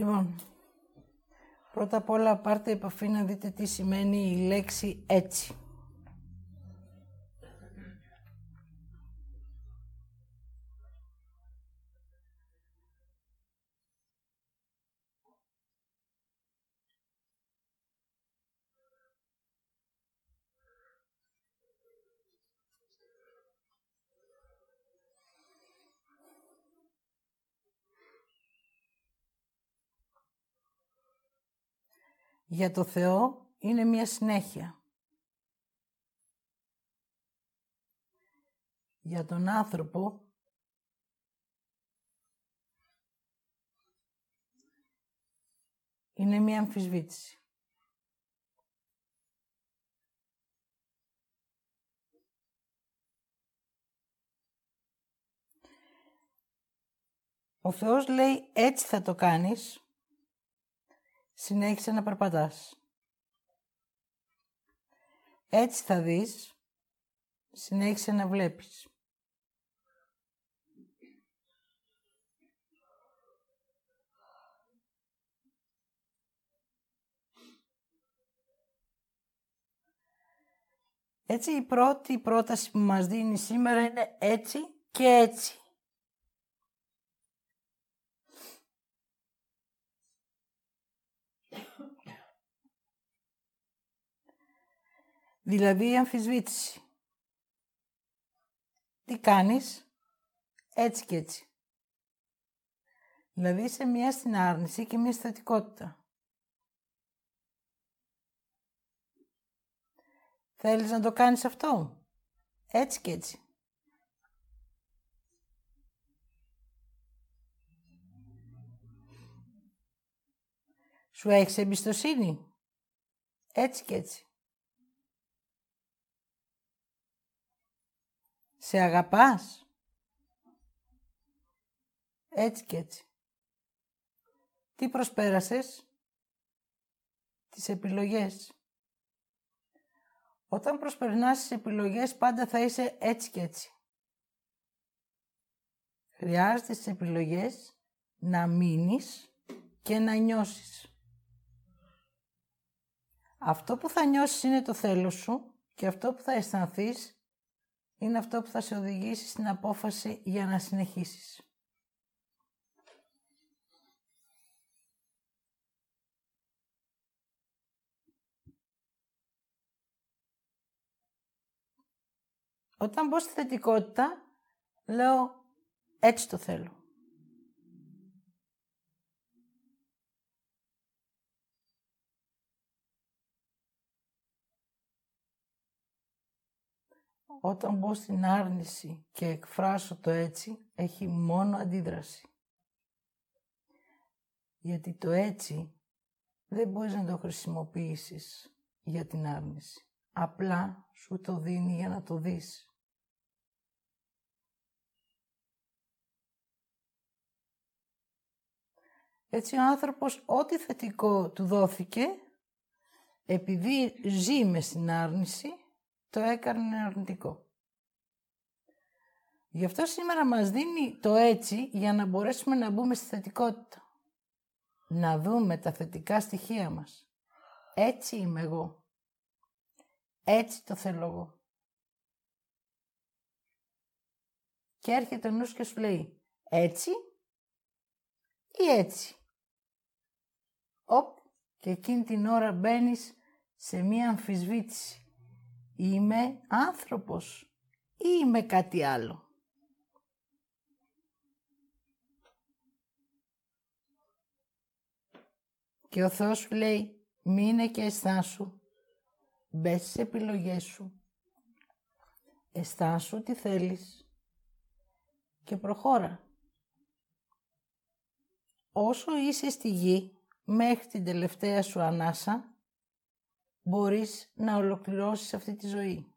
Λοιπόν, πρώτα απ' όλα πάρτε επαφή να δείτε τι σημαίνει η λέξη έτσι. Για το Θεό είναι μια συνέχεια. Για τον άνθρωπο είναι μια αμφισβήτηση. Ο Θεός λέει έτσι θα το κάνεις συνέχισε να περπατάς. Έτσι θα δεις, συνέχισε να βλέπεις. Έτσι η πρώτη πρόταση που μας δίνει σήμερα είναι έτσι και έτσι. Δηλαδή η αμφισβήτηση. Τι κάνεις, έτσι και έτσι. Δηλαδή σε μία στην άρνηση και μία στατικότητα. Θέλεις να το κάνεις αυτό, έτσι και έτσι. Σου έχεις εμπιστοσύνη, έτσι και έτσι. Σε αγαπάς. Έτσι και έτσι. Τι προσπέρασες; Τις επιλογές. Όταν προσπερνάς τις επιλογές πάντα θα είσαι έτσι και έτσι. Χρειάζεται τις επιλογές να μείνεις και να νιώσεις. Αυτό που θα νιώσεις είναι το θέλω σου και αυτό που θα αισθανθείς είναι αυτό που θα σε οδηγήσει στην απόφαση για να συνεχίσεις. Όταν μπω στη θετικότητα, λέω έτσι το θέλω. Όταν μπω στην άρνηση και εκφράσω το έτσι, έχει μόνο αντίδραση. Γιατί το έτσι δεν μπορείς να το χρησιμοποιήσεις για την άρνηση. Απλά σου το δίνει για να το δεις. Έτσι ο άνθρωπος ό,τι θετικό του δόθηκε, επειδή ζει με στην άρνηση, το έκανε αρνητικό. Γι' αυτό σήμερα μας δίνει το έτσι για να μπορέσουμε να μπούμε στη θετικότητα. Να δούμε τα θετικά στοιχεία μας. Έτσι είμαι εγώ. Έτσι το θέλω εγώ. Και έρχεται ο νους και σου λέει έτσι ή έτσι. Οπ, και εκείνη την ώρα μπαίνεις σε μία αμφισβήτηση. Είμαι άνθρωπος ή είμαι κάτι άλλο; Και ο Θεός σου λέει, μείνε και αισθάσου, μπες στις επιλογές σου, αισθάσου τι θέλεις και προχώρα. Όσο είσαι στη γη, μέχρι την τελευταία σου ανάσα, μπορείς να ολοκληρώσεις αυτή τη ζωή.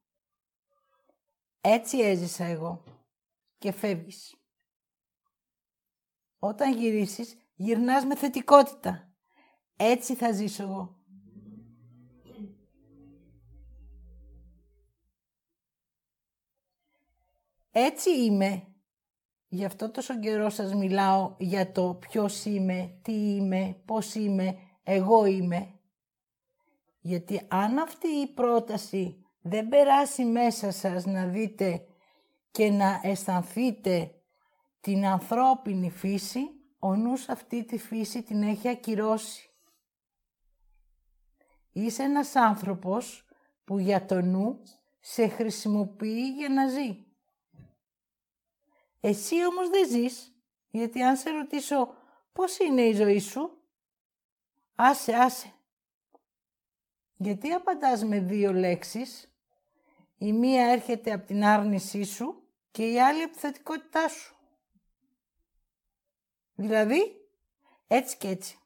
Έτσι έζησα εγώ και φεύγεις. Όταν γυρίσεις, γυρνάς με θετικότητα. Έτσι θα ζήσω εγώ. Έτσι είμαι γι' αυτό τόσο καιρό σας μιλάω για το ποιος είμαι, τι είμαι, πώς είμαι, εγώ είμαι. Γιατί αν αυτή η πρόταση δεν περάσει μέσα σας να δείτε και να αισθανθείτε την ανθρώπινη φύση, ο νους αυτή τη φύση την έχει ακυρώσει. Είσαι ένας άνθρωπος που για το νου σε χρησιμοποιεί για να ζει. Εσύ όμως δεν ζεις, γιατί αν σε ρωτήσω πώς είναι η ζωή σου, άσε, άσε. Γιατί απαντάς με δύο λέξεις, η μία έρχεται από την άρνησή σου και η άλλη από τη θετικότητά σου. Δηλαδή, έτσι και έτσι.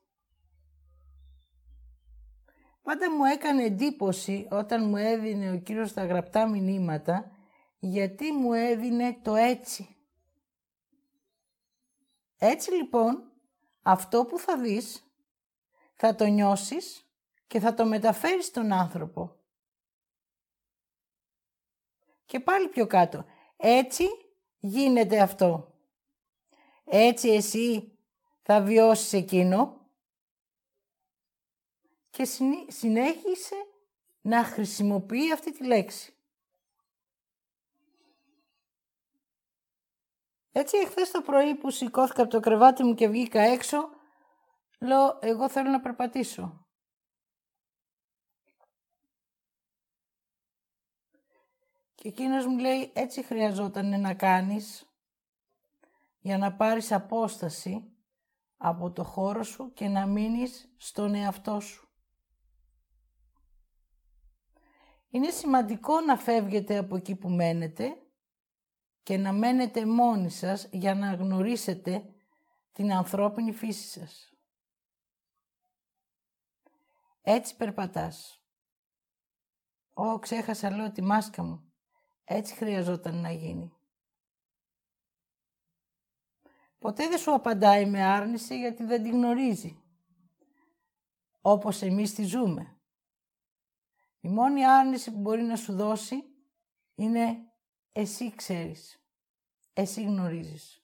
Πάντα μου έκανε εντύπωση όταν μου έδινε ο κύριος τα γραπτά μηνύματα, γιατί μου έδινε το έτσι. Έτσι λοιπόν, αυτό που θα δεις, θα το νιώσεις και θα το μεταφέρεις στον άνθρωπο. Και πάλι πιο κάτω. Έτσι γίνεται αυτό. Έτσι εσύ θα βιώσεις εκείνο και συνέχισε να χρησιμοποιεί αυτή τη λέξη. Έτσι, εχθές το πρωί που σηκώθηκα από το κρεβάτι μου και βγήκα έξω, λέω, εγώ θέλω να περπατήσω. Και εκείνος μου λέει, έτσι χρειαζόταν να κάνεις για να πάρεις απόσταση από το χώρο σου και να μείνεις στον εαυτό σου. Είναι σημαντικό να φεύγετε από εκεί που μένετε και να μένετε μόνοι σας για να γνωρίσετε την ανθρώπινη φύση σας. Έτσι περπατάς. Ω, ξέχασα λέω τη μάσκα μου. Έτσι χρειαζόταν να γίνει. Ποτέ δεν σου απαντάει με άρνηση γιατί δεν την γνωρίζει. Όπως εμείς τη ζούμε. Η μόνη άρνηση που μπορεί να σου δώσει είναι εσύ ξέρεις. Εσύ γνωρίζεις.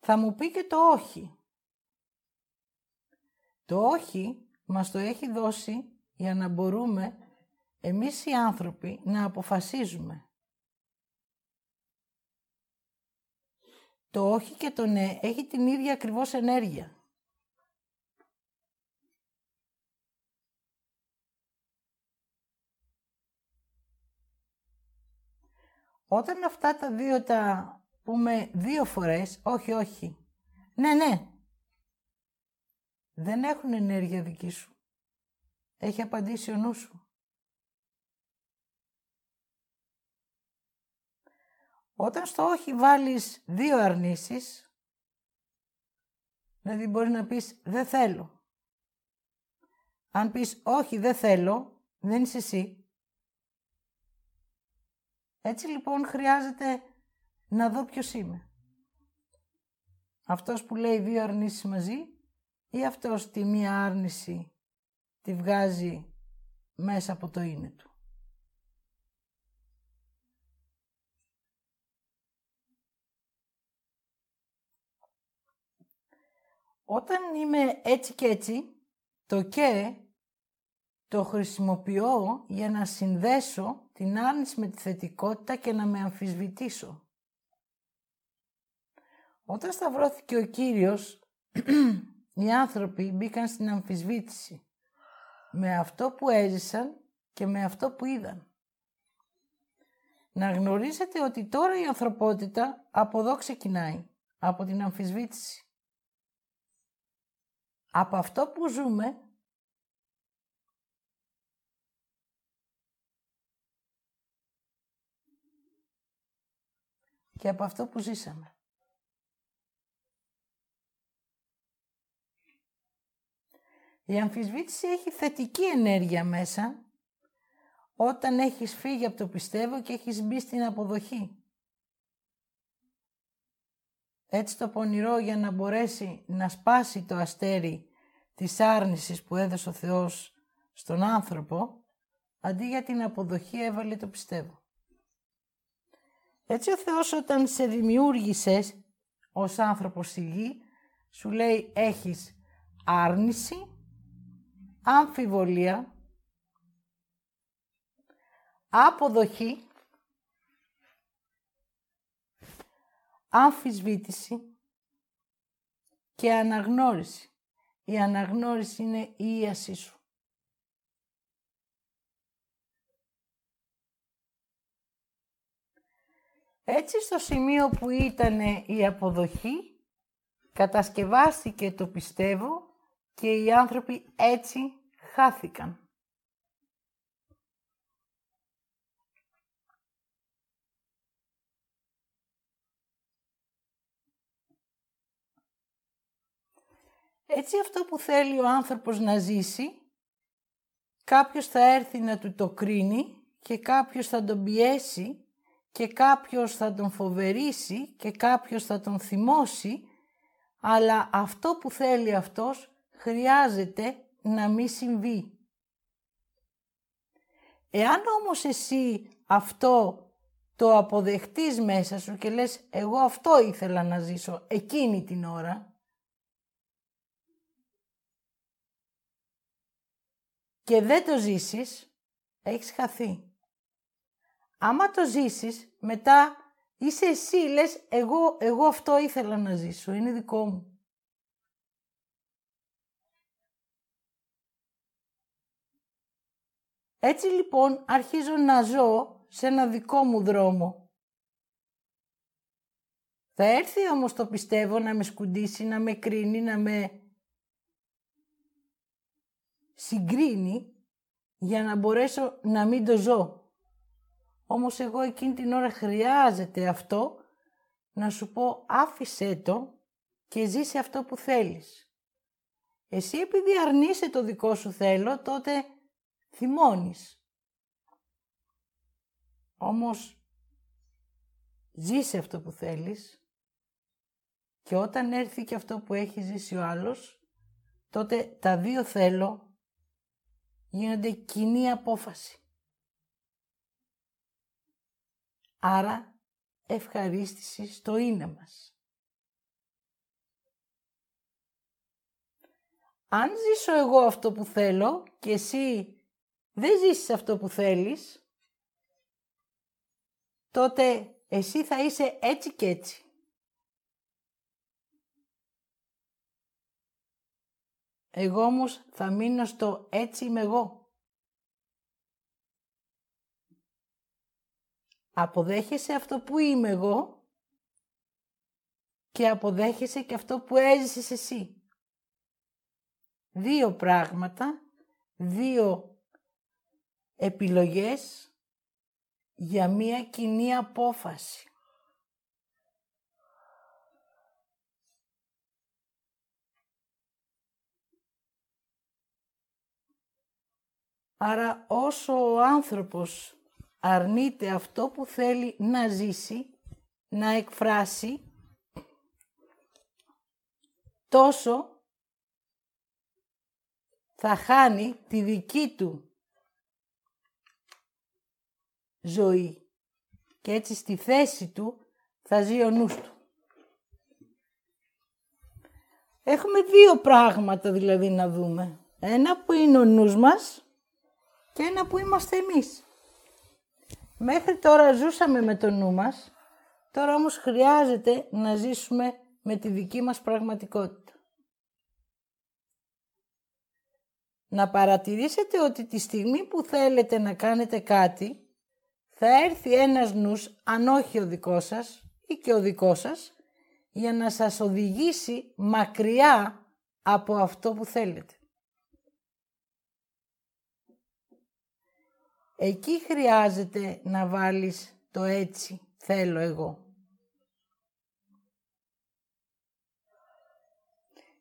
Θα μου πει και το όχι. Το όχι μας το έχει δώσει για να μπορούμε εμείς οι άνθρωποι να αποφασίζουμε. Το όχι και το ναι έχει την ίδια ακριβώς ενέργεια. Όταν αυτά τα δύο τα πούμε δύο φορές, όχι, όχι. Ναι, ναι. Δεν έχουν ενέργεια δική σου. Έχει απαντήσει ο νους σου. Όταν στο όχι βάλεις δύο αρνήσεις, δηλαδή μπορεί να πεις δεν θέλω. Αν πεις όχι δεν θέλω, δεν είσαι εσύ. Έτσι λοιπόν χρειάζεται να δω ποιος είμαι. Αυτός που λέει δύο αρνήσεις μαζί ή αυτός τη μία άρνηση τη βγάζει μέσα από το είναι του. Όταν είμαι έτσι και έτσι, το και το χρησιμοποιώ για να συνδέσω την άρνηση με τη θετικότητα και να με αμφισβητήσω. Όταν σταυρώθηκε ο Κύριος, οι άνθρωποι μπήκαν στην αμφισβήτηση με αυτό που έζησαν και με αυτό που είδαν. Να γνωρίζετε ότι τώρα η ανθρωπότητα από εδώ ξεκινάει, από την αμφισβήτηση. Από αυτό που ζούμε και από αυτό που ζήσαμε. Η αμφισβήτηση έχει θετική ενέργεια μέσα όταν έχεις φύγει από το πιστεύω και έχεις μπει στην αποδοχή. Έτσι το πονηρό για να μπορέσει να σπάσει το αστέρι της άρνησης που έδωσε ο Θεός στον άνθρωπο, αντί για την αποδοχή έβαλε το πιστεύω. Έτσι ο Θεός όταν σε δημιούργησες ως άνθρωπος στη γη, σου λέει έχεις άρνηση, αμφιβολία, αποδοχή, αμφισβήτηση και αναγνώριση. Η αναγνώριση είναι η ίασή σου. Έτσι στο σημείο που ήταν η αποδοχή, κατασκευάστηκε το πιστεύω και οι άνθρωποι έτσι χάθηκαν. Έτσι αυτό που θέλει ο άνθρωπος να ζήσει, κάποιος θα έρθει να του το κρίνει και κάποιος θα τον πιέσει και κάποιος θα τον φοβερήσει και κάποιος θα τον θυμώσει, αλλά αυτό που θέλει αυτός χρειάζεται να μην συμβεί. Εάν όμως εσύ αυτό το αποδεχτείς μέσα σου και λες εγώ αυτό ήθελα να ζήσω εκείνη την ώρα και δεν το ζήσεις, έχεις χαθεί. Άμα το ζήσεις, μετά είσαι εσύ, λες, εγώ, εγώ αυτό ήθελα να ζήσω, είναι δικό μου. Έτσι λοιπόν αρχίζω να ζω σε ένα δικό μου δρόμο. Θα έρθει όμως το πιστεύω να με σκουντήσει, να με κρίνει, να με συγκρίνει για να μπορέσω να μην το ζω. Όμως εγώ εκείνη την ώρα χρειάζεται αυτό να σου πω άφησέ το και ζήσε αυτό που θέλεις. Εσύ επειδή αρνείσαι το δικό σου θέλω, τότε θυμώνεις. Όμως ζήσε αυτό που θέλεις και όταν έρθει και αυτό που έχει ζήσει ο άλλος, τότε τα δύο θέλω γίνονται κοινή απόφαση. Άρα ευχαρίστηση στο είναι μας. Αν ζήσω εγώ αυτό που θέλω και εσύ δεν ζήσεις αυτό που θέλεις, τότε εσύ θα είσαι έτσι και έτσι. Εγώ όμως θα μείνω στο έτσι είμαι εγώ. Αποδέχεσαι αυτό που είμαι εγώ και αποδέχεσαι και αυτό που έζησες εσύ. Δύο πράγματα, δύο επιλογές για μία κοινή απόφαση. Άρα όσο ο άνθρωπος αρνείται αυτό που θέλει να ζήσει, να εκφράσει, τόσο θα χάνει τη δική του ζωή και έτσι στη θέση του θα ζει ο νους του. Έχουμε δύο πράγματα δηλαδή να δούμε. Ένα που είναι ο νους μας και ένα που είμαστε εμείς. Μέχρι τώρα ζούσαμε με το νου μας, τώρα όμως χρειάζεται να ζήσουμε με τη δική μας πραγματικότητα. Να παρατηρήσετε ότι τη στιγμή που θέλετε να κάνετε κάτι, θα έρθει ένας νους, αν όχι ο δικός σας ή και ο δικός σας, για να σας οδηγήσει μακριά από αυτό που θέλετε. Εκεί χρειάζεται να βάλεις το έτσι θέλω εγώ.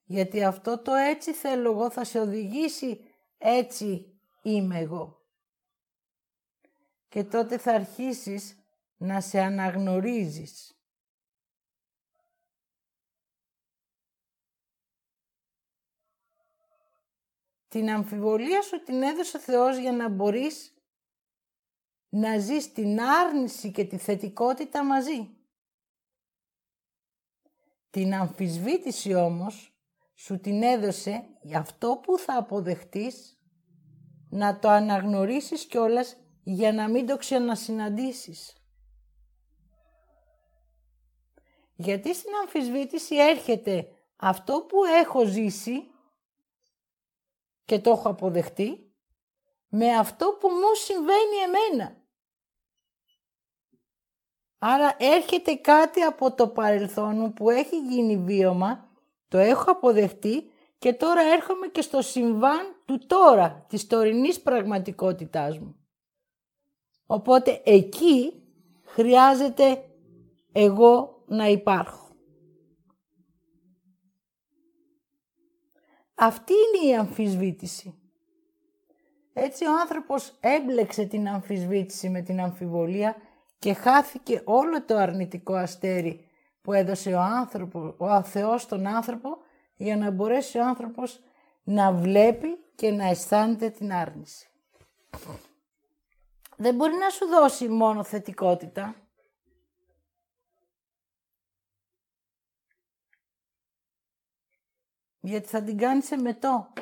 Γιατί αυτό το έτσι θέλω εγώ θα σε οδηγήσει έτσι είμαι εγώ. Και τότε θα αρχίσεις να σε αναγνωρίζεις. Την αμφιβολία σου την έδωσε ο Θεός για να μπορείς να ζεις την άρνηση και τη θετικότητα μαζί. Την αμφισβήτηση όμως σου την έδωσε για αυτό που θα αποδεχτείς να το αναγνωρίσεις κιόλας για να μην το ξανασυναντήσεις. Γιατί στην αμφισβήτηση έρχεται αυτό που έχω ζήσει και το έχω αποδεχτεί με αυτό που μου συμβαίνει εμένα. Άρα έρχεται κάτι από το παρελθόν μου που έχει γίνει βίωμα, το έχω αποδεχτεί και τώρα έρχομαι και στο συμβάν του τώρα, της τωρινής πραγματικότητάς μου. Οπότε εκεί χρειάζεται εγώ να υπάρχω. Αυτή είναι η αμφισβήτηση. Έτσι ο άνθρωπος έμπλεξε την αμφισβήτηση με την αμφιβολία και χάθηκε όλο το αρνητικό αστέρι που έδωσε ο, άνθρωπο, ο Θεός στον άνθρωπο για να μπορέσει ο άνθρωπος να βλέπει και να αισθάνεται την άρνηση. Δεν μπορεί να σου δώσει μόνο θετικότητα. Γιατί θα την κάνεις εμετό.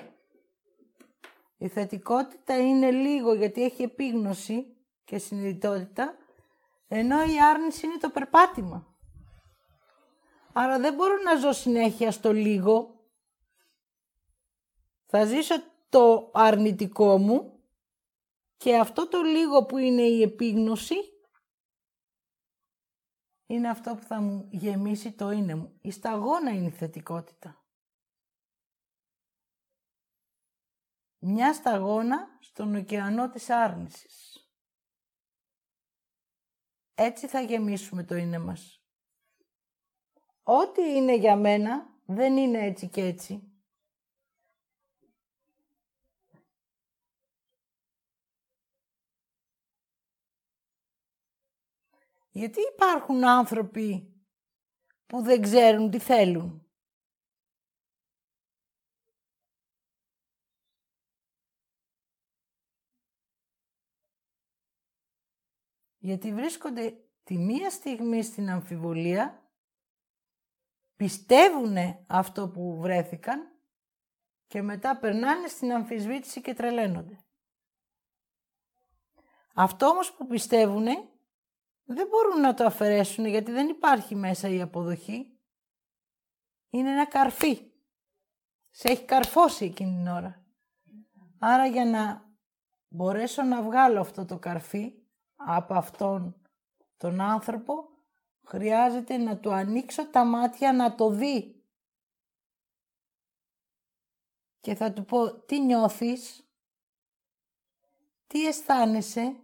Η θετικότητα είναι λίγο γιατί έχει επίγνωση και συνειδητότητα, ενώ η άρνηση είναι το περπάτημα. Άρα δεν μπορώ να ζω συνέχεια στο λίγο. Θα ζήσω το αρνητικό μου και αυτό το λίγο που είναι η επίγνωση είναι αυτό που θα μου γεμίσει το είναι μου. Η σταγόνα είναι η θετικότητα. Μια σταγόνα στον ωκεανό της άρνησης. Έτσι θα γεμίσουμε το είναι μας. Ό,τι είναι για μένα δεν είναι έτσι και έτσι. Γιατί υπάρχουν άνθρωποι που δεν ξέρουν τι θέλουν; Γιατί βρίσκονται τη μία στιγμή στην αμφιβολία, πιστεύουν αυτό που βρέθηκαν και μετά περνάνε στην αμφισβήτηση και τρελαίνονται. Αυτό όμως που πιστεύουν δεν μπορούν να το αφαιρέσουν γιατί δεν υπάρχει μέσα η αποδοχή. Είναι ένα καρφί. Σε έχει καρφώσει εκείνη την ώρα. Άρα για να μπορέσω να βγάλω αυτό το καρφί από αυτόν τον άνθρωπο, χρειάζεται να του ανοίξω τα μάτια να το δει. Και θα του πω τι νιώθεις, τι αισθάνεσαι,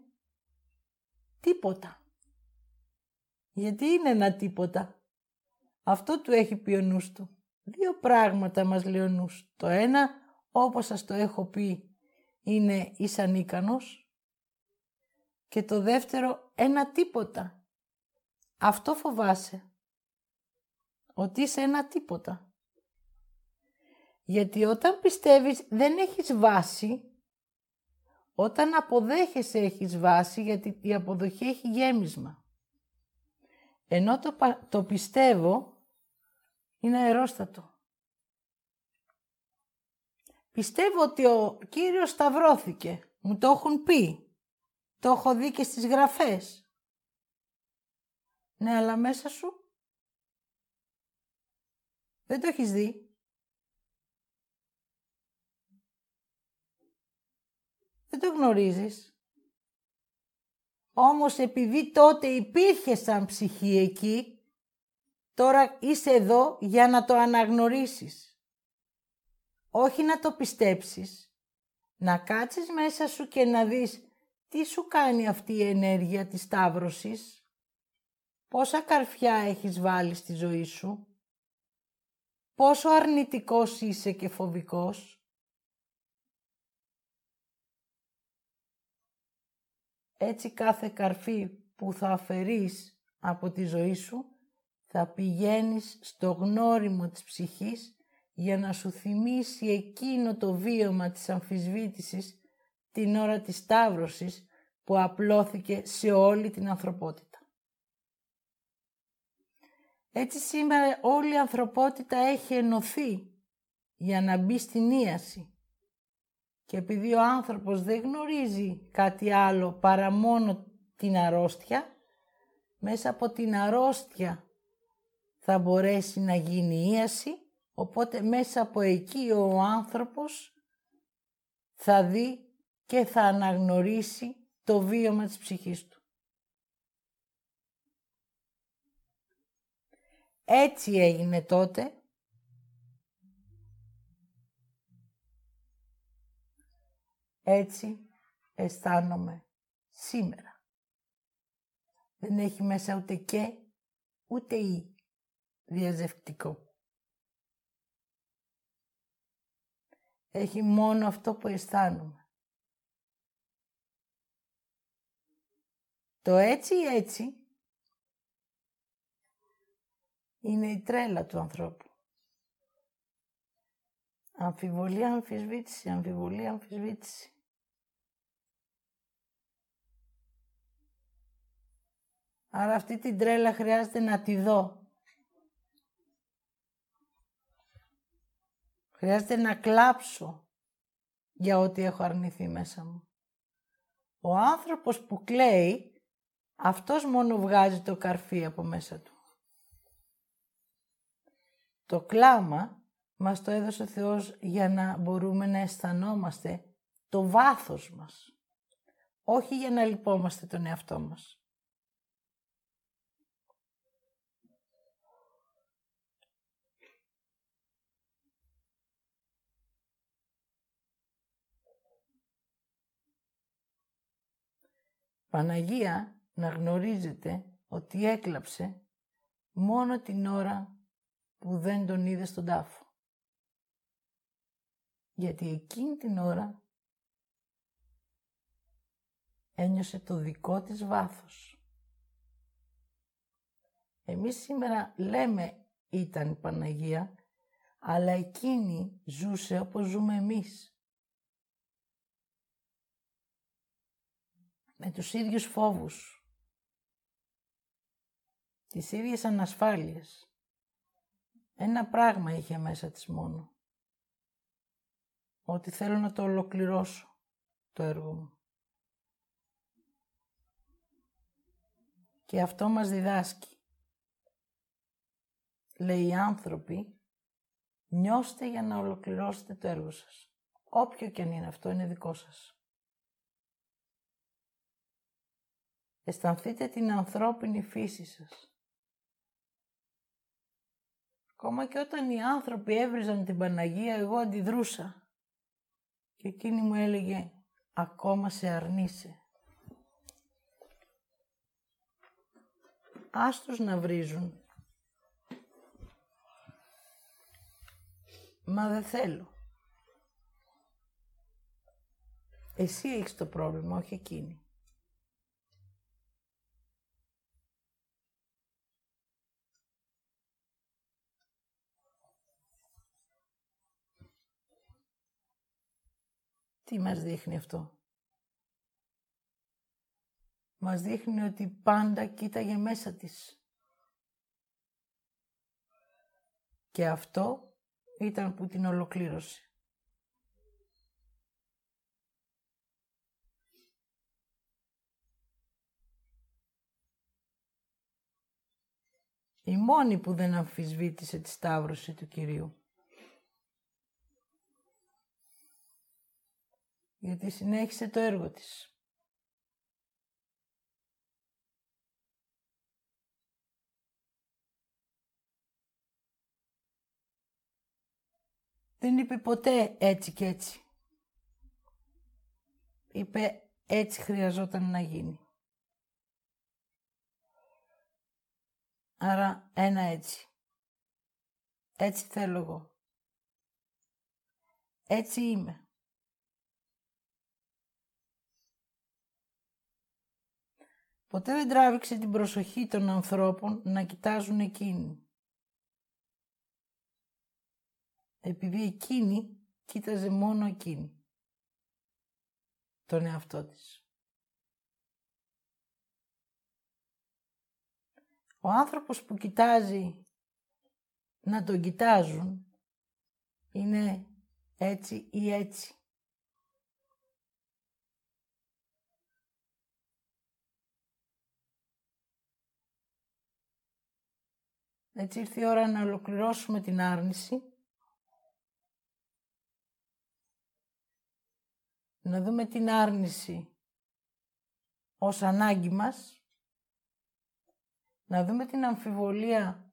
τίποτα. Γιατί είναι ένα τίποτα. Αυτό του έχει πει ο νους του. Δύο πράγματα μας λέει ο νους. Το ένα, όπως σας το έχω πει, είναι είσαι ανίκανος. Και το δεύτερο, ένα τίποτα. Αυτό φοβάσαι. Ότι είσαι ένα τίποτα. Γιατί όταν πιστεύεις δεν έχεις βάση, όταν αποδέχεσαι έχεις βάση, γιατί η αποδοχή έχει γέμισμα. Ενώ το, το πιστεύω είναι αερόστατο. Πιστεύω ότι ο Κύριος σταυρώθηκε. Μου το έχουν πει. Το έχω δει και στις γραφές. Ναι, αλλά μέσα σου δεν το έχεις δει. Δεν το γνωρίζεις. Όμως επειδή τότε υπήρχε σαν ψυχή εκεί, τώρα είσαι εδώ για να το αναγνωρίσεις. Όχι να το πιστέψεις. Να κάτσεις μέσα σου και να δεις τι σου κάνει αυτή η ενέργεια της σταύρωσης. Πόσα καρφιά έχεις βάλει στη ζωή σου. Πόσο αρνητικός είσαι και φοβικός. Έτσι κάθε καρφί που θα αφαιρείς από τη ζωή σου θα πηγαίνεις στο γνώριμο της ψυχής για να σου θυμίσει εκείνο το βίωμα της αμφισβήτησης την ώρα της Σταύρωσης που απλώθηκε σε όλη την ανθρωπότητα. Έτσι σήμερα όλη η ανθρωπότητα έχει ενωθεί για να μπει στην ίαση. Και επειδή ο άνθρωπος δεν γνωρίζει κάτι άλλο παρά μόνο την αρρώστια, μέσα από την αρρώστια θα μπορέσει να γίνει ίαση, οπότε μέσα από εκεί ο άνθρωπος θα δει και θα αναγνωρίσει το βίωμα της ψυχής του. Έτσι έγινε τότε. Έτσι αισθάνομαι σήμερα. Δεν έχει μέσα ούτε και, ούτε ή διαζευτικό. Έχει μόνο αυτό που αισθάνομαι. Το έτσι έτσι είναι η τρέλα του ανθρώπου. Αμφιβολία, αμφισβήτηση, αμφιβολία, αμφισβήτηση. Άρα αυτή την τρέλα χρειάζεται να τη δω. Χρειάζεται να κλάψω για ό,τι έχω αρνηθεί μέσα μου. Ο άνθρωπος που κλαίει, αυτός μόνο βγάζει το καρφί από μέσα του. Το κλάμα μας το έδωσε ο Θεός για να μπορούμε να αισθανόμαστε το βάθος μας. Όχι για να λυπόμαστε τον εαυτό μας. Παναγία να γνωρίζετε ότι έκλαψε μόνο την ώρα που δεν τον είδε στον τάφο. Γιατί εκείνη την ώρα ένιωσε το δικό της βάθος. Εμείς σήμερα λέμε ήταν η Παναγία, αλλά εκείνη ζούσε όπως ζούμε εμείς. Με τους ίδιους φόβους, τις ίδιες ανασφάλειες. Ένα πράγμα είχε μέσα της μόνο. Ότι θέλω να το ολοκληρώσω το έργο μου. Και αυτό μας διδάσκει. Λέει οι άνθρωποι, νιώστε για να ολοκληρώσετε το έργο σας. Όποιο και αν είναι αυτό, είναι δικό σας. Αισθανθείτε την ανθρώπινη φύση σας. Ακόμα και όταν οι άνθρωποι έβριζαν την Παναγία, εγώ αντιδρούσα. Και εκείνη μου έλεγε, ακόμα σε αρνείσαι. Άστος να βρίζουν. Μα δεν θέλω. Εσύ έχεις το πρόβλημα, όχι εκείνη. Τι μας δείχνει αυτό; Μας δείχνει ότι πάντα κοίταγε μέσα της. Και αυτό ήταν που την ολοκλήρωσε. Η μόνη που δεν αμφισβήτησε τη σταύρωση του Κυρίου. Γιατί συνέχισε το έργο της. Δεν είπε ποτέ έτσι και έτσι. Είπε έτσι χρειαζόταν να γίνει. Άρα ένα έτσι. Έτσι θέλω εγώ. Έτσι είμαι. Ποτέ δεν τράβηξε την προσοχή των ανθρώπων να κοιτάζουν εκείνη. επειδή εκείνη κοίταζε μόνο εκείνη. Τον εαυτό της. Ο άνθρωπος που κοιτάζει να τον κοιτάζουν είναι έτσι ή έτσι. Έτσι ήρθε η ώρα να ολοκληρώσουμε την άρνηση. Να δούμε την άρνηση ως ανάγκη μας. Να δούμε την αμφιβολία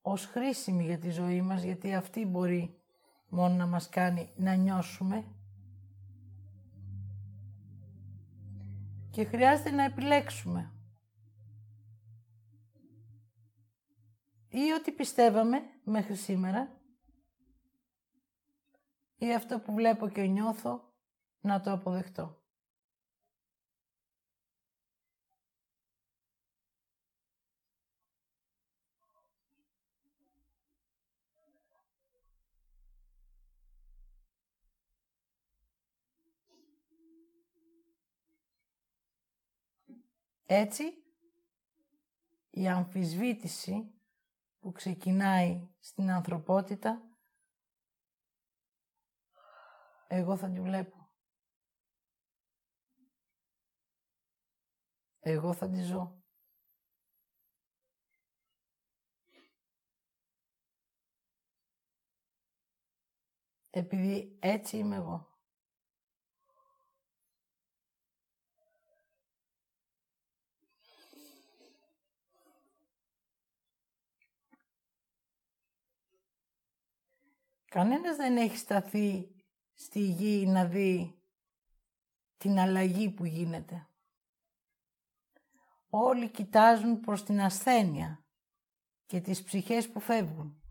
ως χρήσιμη για τη ζωή μας, γιατί αυτή μπορεί μόνο να μας κάνει να νιώσουμε. Και χρειάζεται να επιλέξουμε. Ή ό,τι πιστεύαμε μέχρι σήμερα ή αυτό που βλέπω και νιώθω να το αποδεχτώ. Έτσι, η αμφισβήτηση που ξεκινάει στην ανθρωπότητα, εγώ θα τη βλέπω. Εγώ θα τη ζω. Επειδή έτσι είμαι εγώ. Κανένας δεν έχει σταθεί στη γη να δει την αλλαγή που γίνεται. Όλοι κοιτάζουν προς την ασθένεια και τις ψυχές που φεύγουν.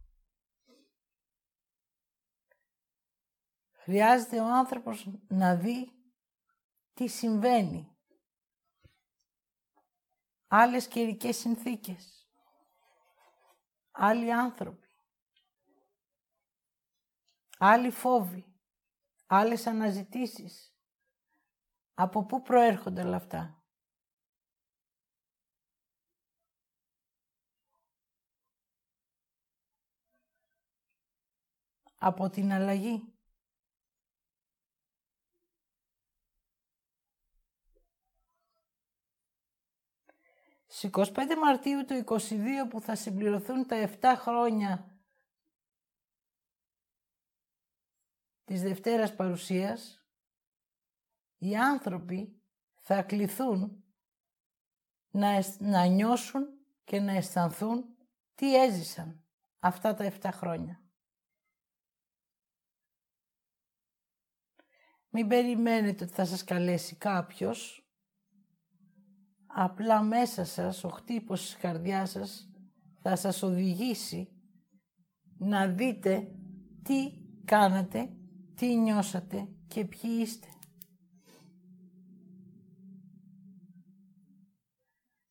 Χρειάζεται ο άνθρωπος να δει τι συμβαίνει. Άλλες καιρικές συνθήκες. Άλλοι άνθρωποι άλλοι φόβοι, άλλες αναζητήσεις. Από πού προέρχονται όλα αυτά; Από την αλλαγή. Στις 25 Μαρτίου του 22 που θα συμπληρωθούν τα 7 χρόνια της Δευτέρας Παρουσίας, οι άνθρωποι θα κληθούν να, να νιώσουν και να αισθανθούν τι έζησαν αυτά τα 7 χρόνια. Μην περιμένετε ότι θα σας καλέσει κάποιος. Απλά μέσα σας, ο χτύπος της καρδιάς σας θα σας οδηγήσει να δείτε τι κάνατε τι νιώσατε και ποιοι είστε.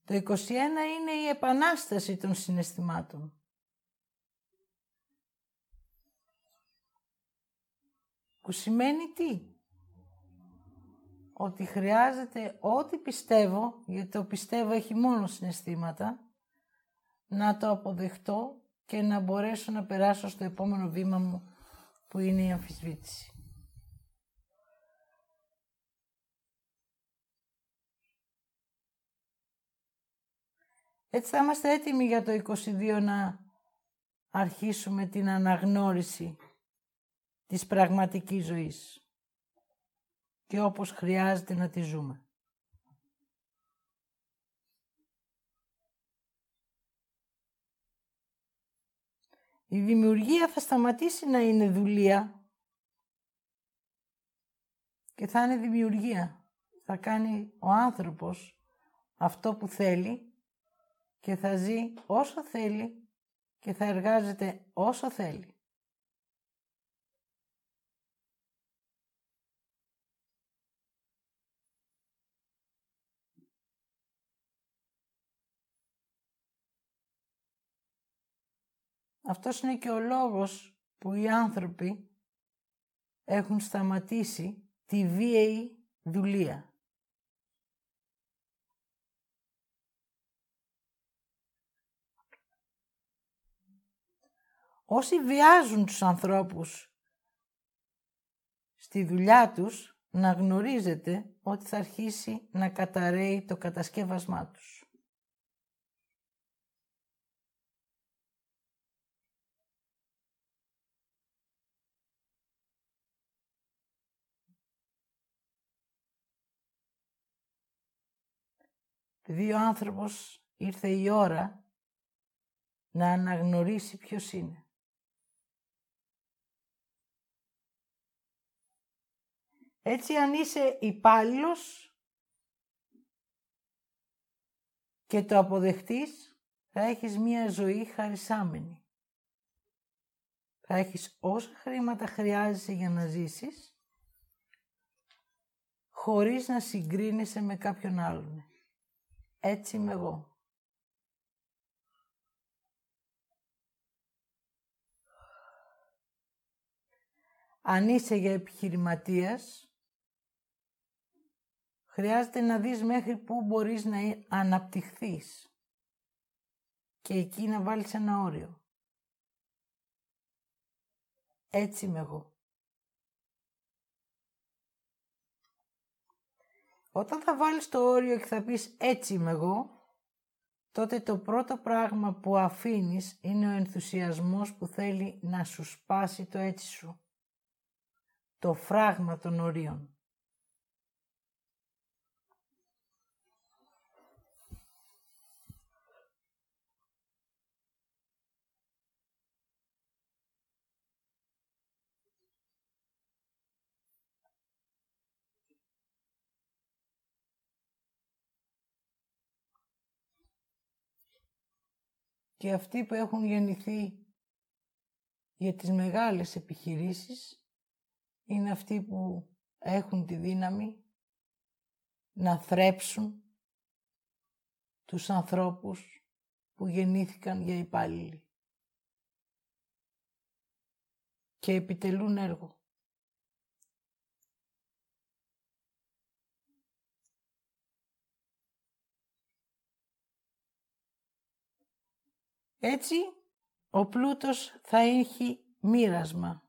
Το 21 είναι η επανάσταση των συναισθημάτων. Που σημαίνει τι; Ότι χρειάζεται ό,τι πιστεύω, γιατί το πιστεύω έχει μόνο συναισθήματα, να το αποδεχτώ και να μπορέσω να περάσω στο επόμενο βήμα μου που είναι η αμφισβήτηση. Έτσι θα είμαστε έτοιμοι για το 22 να αρχίσουμε την αναγνώριση της πραγματικής ζωής και όπως χρειάζεται να τη ζούμε. Η δημιουργία θα σταματήσει να είναι δουλεία και θα είναι δημιουργία. Θα κάνει ο άνθρωπος αυτό που θέλει και θα ζει όσο θέλει και θα εργάζεται όσο θέλει. Αυτός είναι και ο λόγος που οι άνθρωποι έχουν σταματήσει τη βίαιη δουλεία. Όσοι βιάζουν τους ανθρώπους στη δουλειά τους, να γνωρίζετε ότι θα αρχίσει να καταραίει το κατασκεύασμά τους. Επειδή ο άνθρωπος ήρθε η ώρα να αναγνωρίσει ποιος είναι. Έτσι αν είσαι υπάλληλος και το αποδεχτείς, θα έχεις μία ζωή χαρισάμενη. Θα έχεις όσα χρήματα χρειάζεσαι για να ζήσεις, χωρίς να συγκρίνεσαι με κάποιον άλλον. Έτσι είμαι εγώ. Αν είσαι για επιχειρηματίας, χρειάζεται να δεις μέχρι πού μπορείς να αναπτυχθείς και εκεί να βάλεις ένα όριο. Έτσι είμαι εγώ. Όταν θα βάλεις το όριο και θα πεις έτσι είμαι εγώ, τότε το πρώτο πράγμα που αφήνεις είναι ο ενθουσιασμός που θέλει να σου σπάσει το έτσι σου. Το φράγμα των ορίων. Και αυτοί που έχουν γεννηθεί για τις μεγάλες επιχειρήσεις είναι αυτοί που έχουν τη δύναμη να θρέψουν τους ανθρώπους που γεννήθηκαν για υπάλληλοι και επιτελούν έργο. Έτσι, ο πλούτος θα έχει μοίρασμα.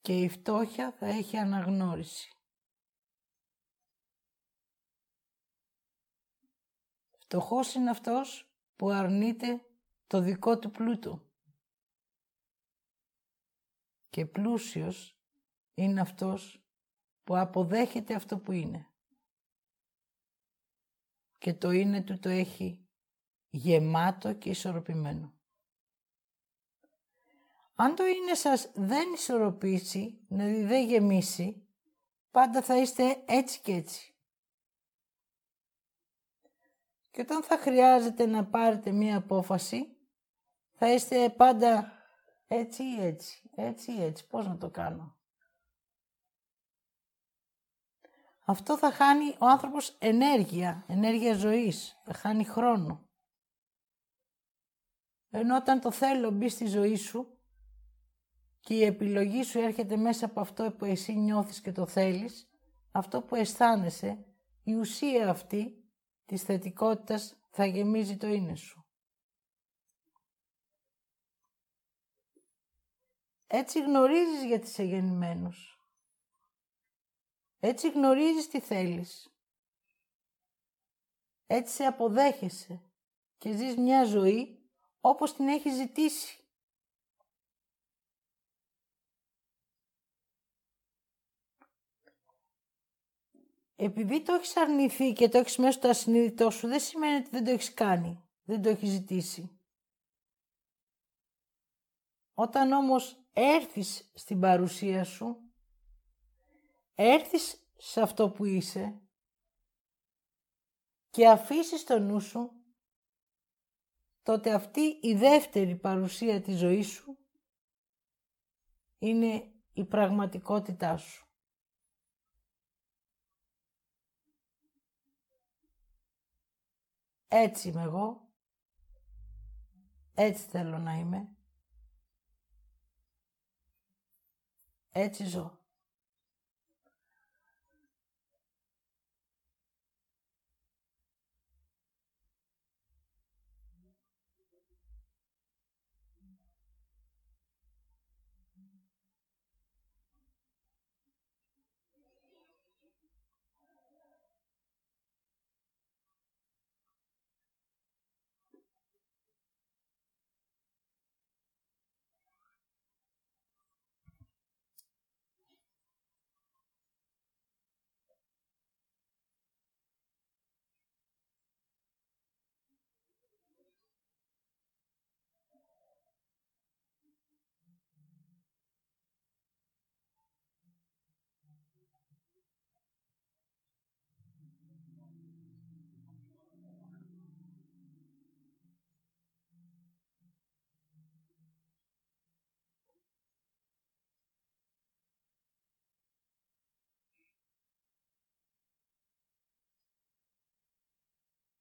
Και η φτώχεια θα έχει αναγνώριση. Φτωχός είναι αυτός που αρνείται το δικό του πλούτο και πλούσιος είναι αυτός που αποδέχεται αυτό που είναι. Και το είναι του το έχει γεμάτο και ισορροπημένο. Αν το είναι σας δεν ισορροπήσει, δηλαδή δεν γεμίσει, πάντα θα είστε έτσι και έτσι. Και όταν θα χρειάζεται να πάρετε μία απόφαση, θα είστε πάντα έτσι ή έτσι, έτσι ή έτσι. Πώς να το κάνω. Αυτό θα χάνει ο άνθρωπος ενέργεια, ενέργεια ζωής. Θα χάνει χρόνο. Ενώ όταν το θέλω μπει στη ζωή σου και η επιλογή σου έρχεται μέσα από αυτό που εσύ νιώθεις και το θέλεις, αυτό που αισθάνεσαι, η ουσία αυτή της θετικότητας θα γεμίζει το είναι σου. Έτσι γνωρίζεις γιατί είσαι γεννημένος. Έτσι γνωρίζεις τι θέλεις. Έτσι σε αποδέχεσαι και ζεις μια ζωή όπως την έχεις ζητήσει. Επειδή το έχεις αρνηθεί και το έχεις μέσα στο ασυνείδητό σου, δεν σημαίνει ότι δεν το έχεις κάνει, δεν το έχεις ζητήσει. Όταν όμως έρθεις στην παρουσία σου, έρθεις σε αυτό που είσαι και αφήσεις το νου σου, τότε αυτή η δεύτερη παρουσία της ζωής σου είναι η πραγματικότητά σου. Έτσι είμαι εγώ, έτσι θέλω να είμαι. Έτσι ζω.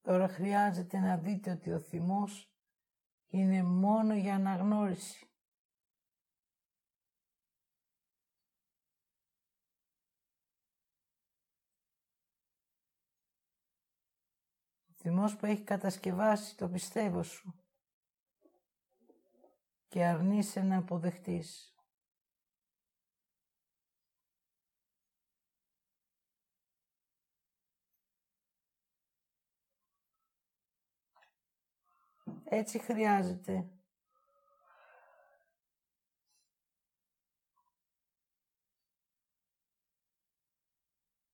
Τώρα χρειάζεται να δείτε ότι ο θυμός είναι μόνο για αναγνώριση. Ο θυμός που έχει κατασκευάσει το πιστεύω σου και αρνείσαι να αποδεχτείς. Έτσι χρειάζεται.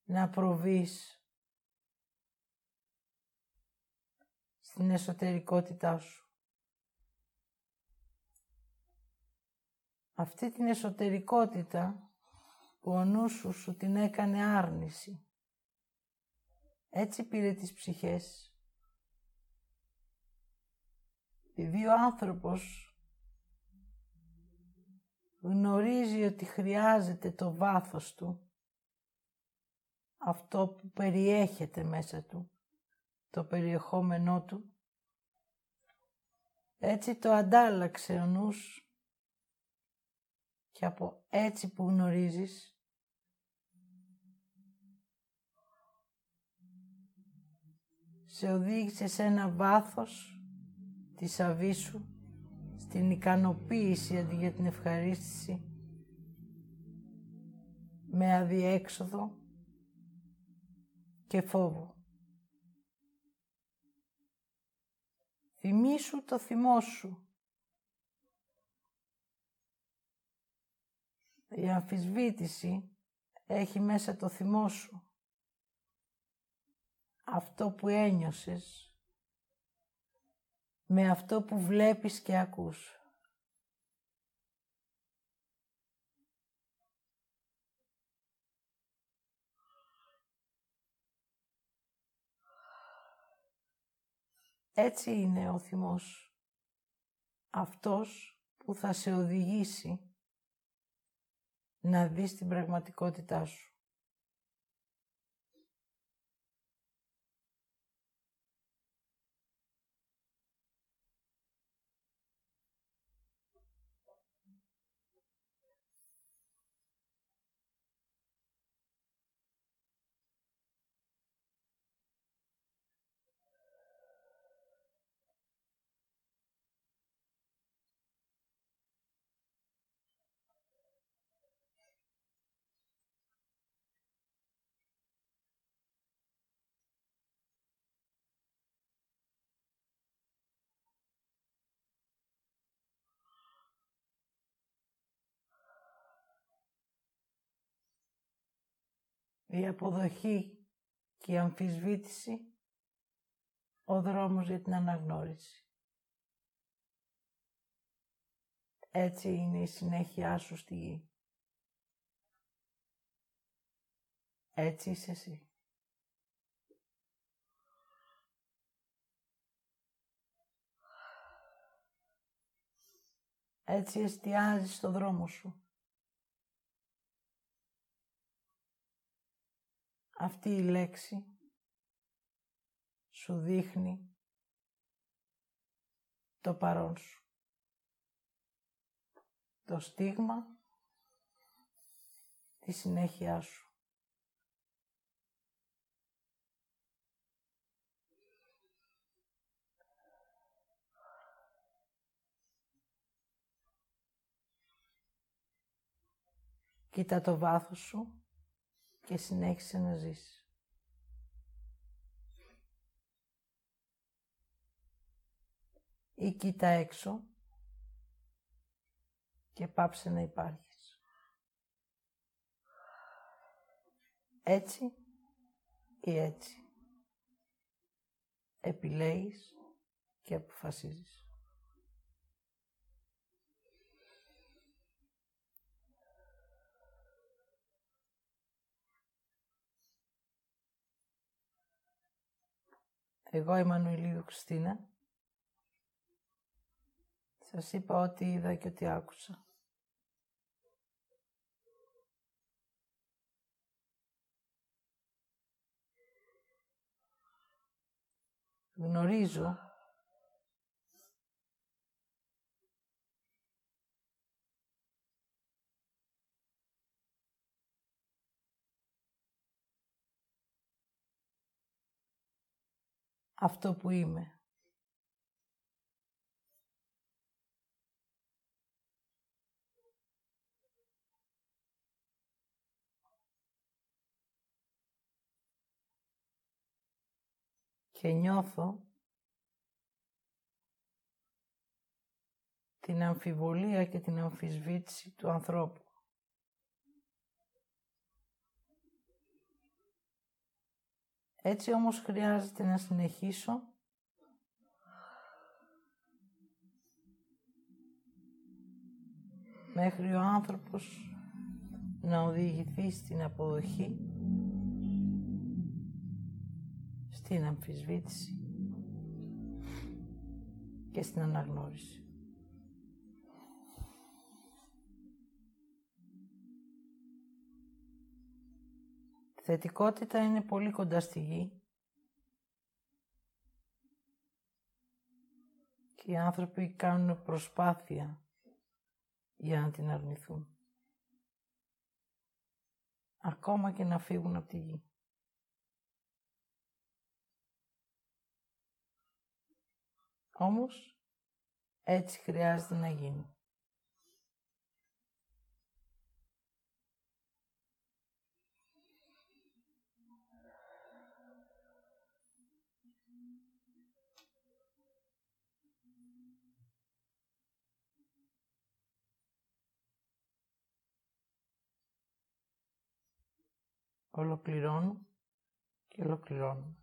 Να προβείς στην εσωτερικότητά σου. Αυτή την εσωτερικότητα που ο νους σου, σου την έκανε άρνηση. Έτσι πήρε τις ψυχές Επειδή ο άνθρωπος γνωρίζει ότι χρειάζεται το βάθος του, αυτό που περιέχεται μέσα του, το περιεχόμενό του, έτσι το αντάλλαξε ο νους και από έτσι που γνωρίζεις σε οδήγησε σε ένα βάθος της αβίσου στην ικανοποίηση αντί για την ευχαρίστηση με αδιέξοδο και φόβο. Θυμήσου το θυμό σου. Η αμφισβήτηση έχει μέσα το θυμό σου. Αυτό που ένιωσες με αυτό που βλέπεις και ακούς. Έτσι είναι ο θυμός. Αυτός που θα σε οδηγήσει να δεις την πραγματικότητά σου. Η αποδοχή και η αμφισβήτηση ο δρόμος για την αναγνώριση. Έτσι είναι η συνέχειά σου στη γη. Έτσι είσαι εσύ. Έτσι εστιάζεις στο δρόμο σου. Αυτή η λέξη σου δείχνει το παρόν σου. Το στίγμα τη συνέχειά σου. Κοίτα το βάθος σου και συνέχισε να ζήσεις. Ή κοίτα έξω και πάψε να υπάρχεις. Έτσι ή έτσι. Επιλέγεις και αποφασίζεις. Εγώ είμαι Μανουηλίδου Χριστίνα. Σας είπα ό,τι είδα και ό,τι άκουσα. Γνωρίζω αυτό που είμαι. Και νιώθω την αμφιβολία και την αμφισβήτηση του ανθρώπου. Έτσι όμως χρειάζεται να συνεχίσω μέχρι ο άνθρωπος να οδηγηθεί στην αποδοχή, στην αμφισβήτηση και στην αναγνώριση. Θετικότητα είναι πολύ κοντά στη γη. Και οι άνθρωποι κάνουν προσπάθεια για να την αρνηθούν. Ακόμα και να φύγουν από τη γη. Όμως, έτσι χρειάζεται να γίνει. Ολοκληρώνω και ολοκληρώνουμε.